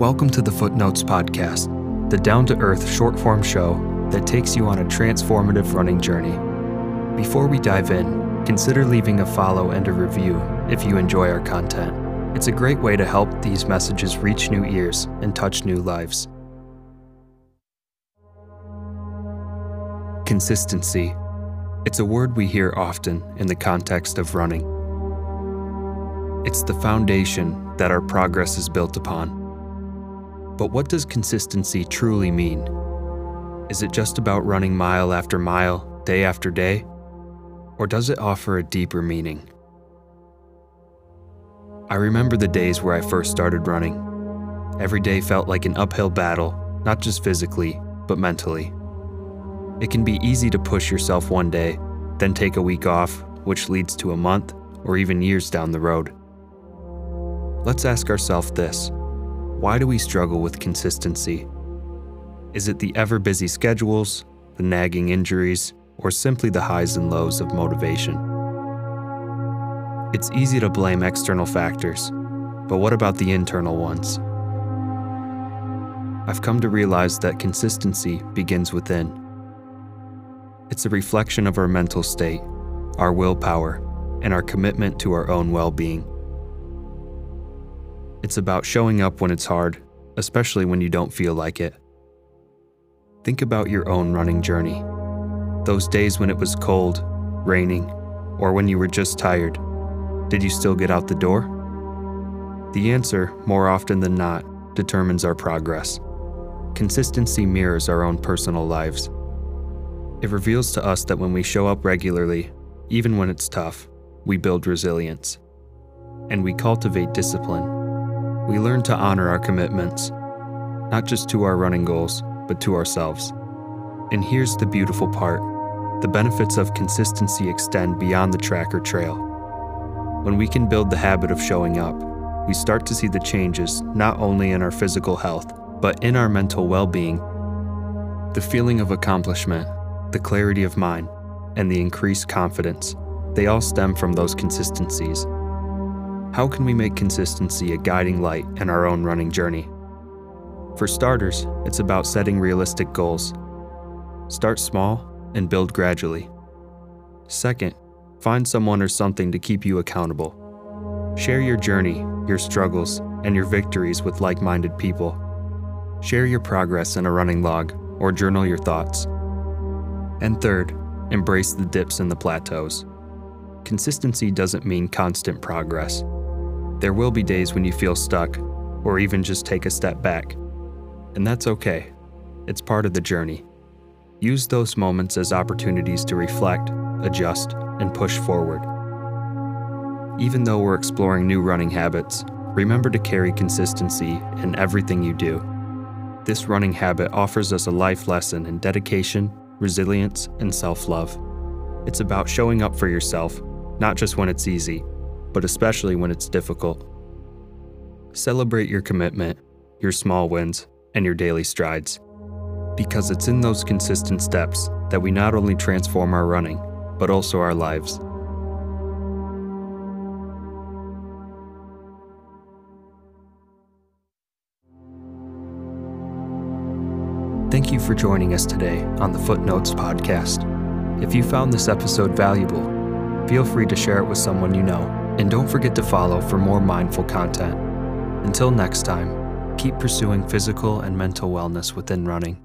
Welcome to the Footnotes Podcast, the down to earth short form show that takes you on a transformative running journey. Before we dive in, consider leaving a follow and a review if you enjoy our content. It's a great way to help these messages reach new ears and touch new lives. Consistency. It's a word we hear often in the context of running. It's the foundation that our progress is built upon. But what does consistency truly mean? Is it just about running mile after mile, day after day? Or does it offer a deeper meaning? I remember the days where I first started running. Every day felt like an uphill battle, not just physically, but mentally. It can be easy to push yourself one day, then take a week off, which leads to a month or even years down the road. Let's ask ourselves this why do we struggle with consistency? Is it the ever busy schedules, the nagging injuries, or simply the highs and lows of motivation? It's easy to blame external factors, but what about the internal ones? I've come to realize that consistency begins within. It's a reflection of our mental state, our willpower, and our commitment to our own well being. It's about showing up when it's hard, especially when you don't feel like it. Think about your own running journey. Those days when it was cold, raining, or when you were just tired. Did you still get out the door? The answer, more often than not, determines our progress. Consistency mirrors our own personal lives. It reveals to us that when we show up regularly, even when it's tough, we build resilience. And we cultivate discipline. We learn to honor our commitments, not just to our running goals, but to ourselves. And here's the beautiful part the benefits of consistency extend beyond the track or trail. When we can build the habit of showing up, we start to see the changes not only in our physical health, but in our mental well being. The feeling of accomplishment, the clarity of mind, and the increased confidence, they all stem from those consistencies. How can we make consistency a guiding light in our own running journey? For starters, it's about setting realistic goals. Start small and build gradually. Second, find someone or something to keep you accountable. Share your journey, your struggles, and your victories with like minded people. Share your progress in a running log or journal your thoughts. And third, embrace the dips and the plateaus. Consistency doesn't mean constant progress. There will be days when you feel stuck, or even just take a step back. And that's okay. It's part of the journey. Use those moments as opportunities to reflect, adjust, and push forward. Even though we're exploring new running habits, remember to carry consistency in everything you do. This running habit offers us a life lesson in dedication, resilience, and self love. It's about showing up for yourself, not just when it's easy, but especially when it's difficult. Celebrate your commitment, your small wins, and your daily strides. Because it's in those consistent steps that we not only transform our running, but also our lives. Thank you for joining us today on the Footnotes Podcast. If you found this episode valuable, feel free to share it with someone you know, and don't forget to follow for more mindful content. Until next time, keep pursuing physical and mental wellness within running.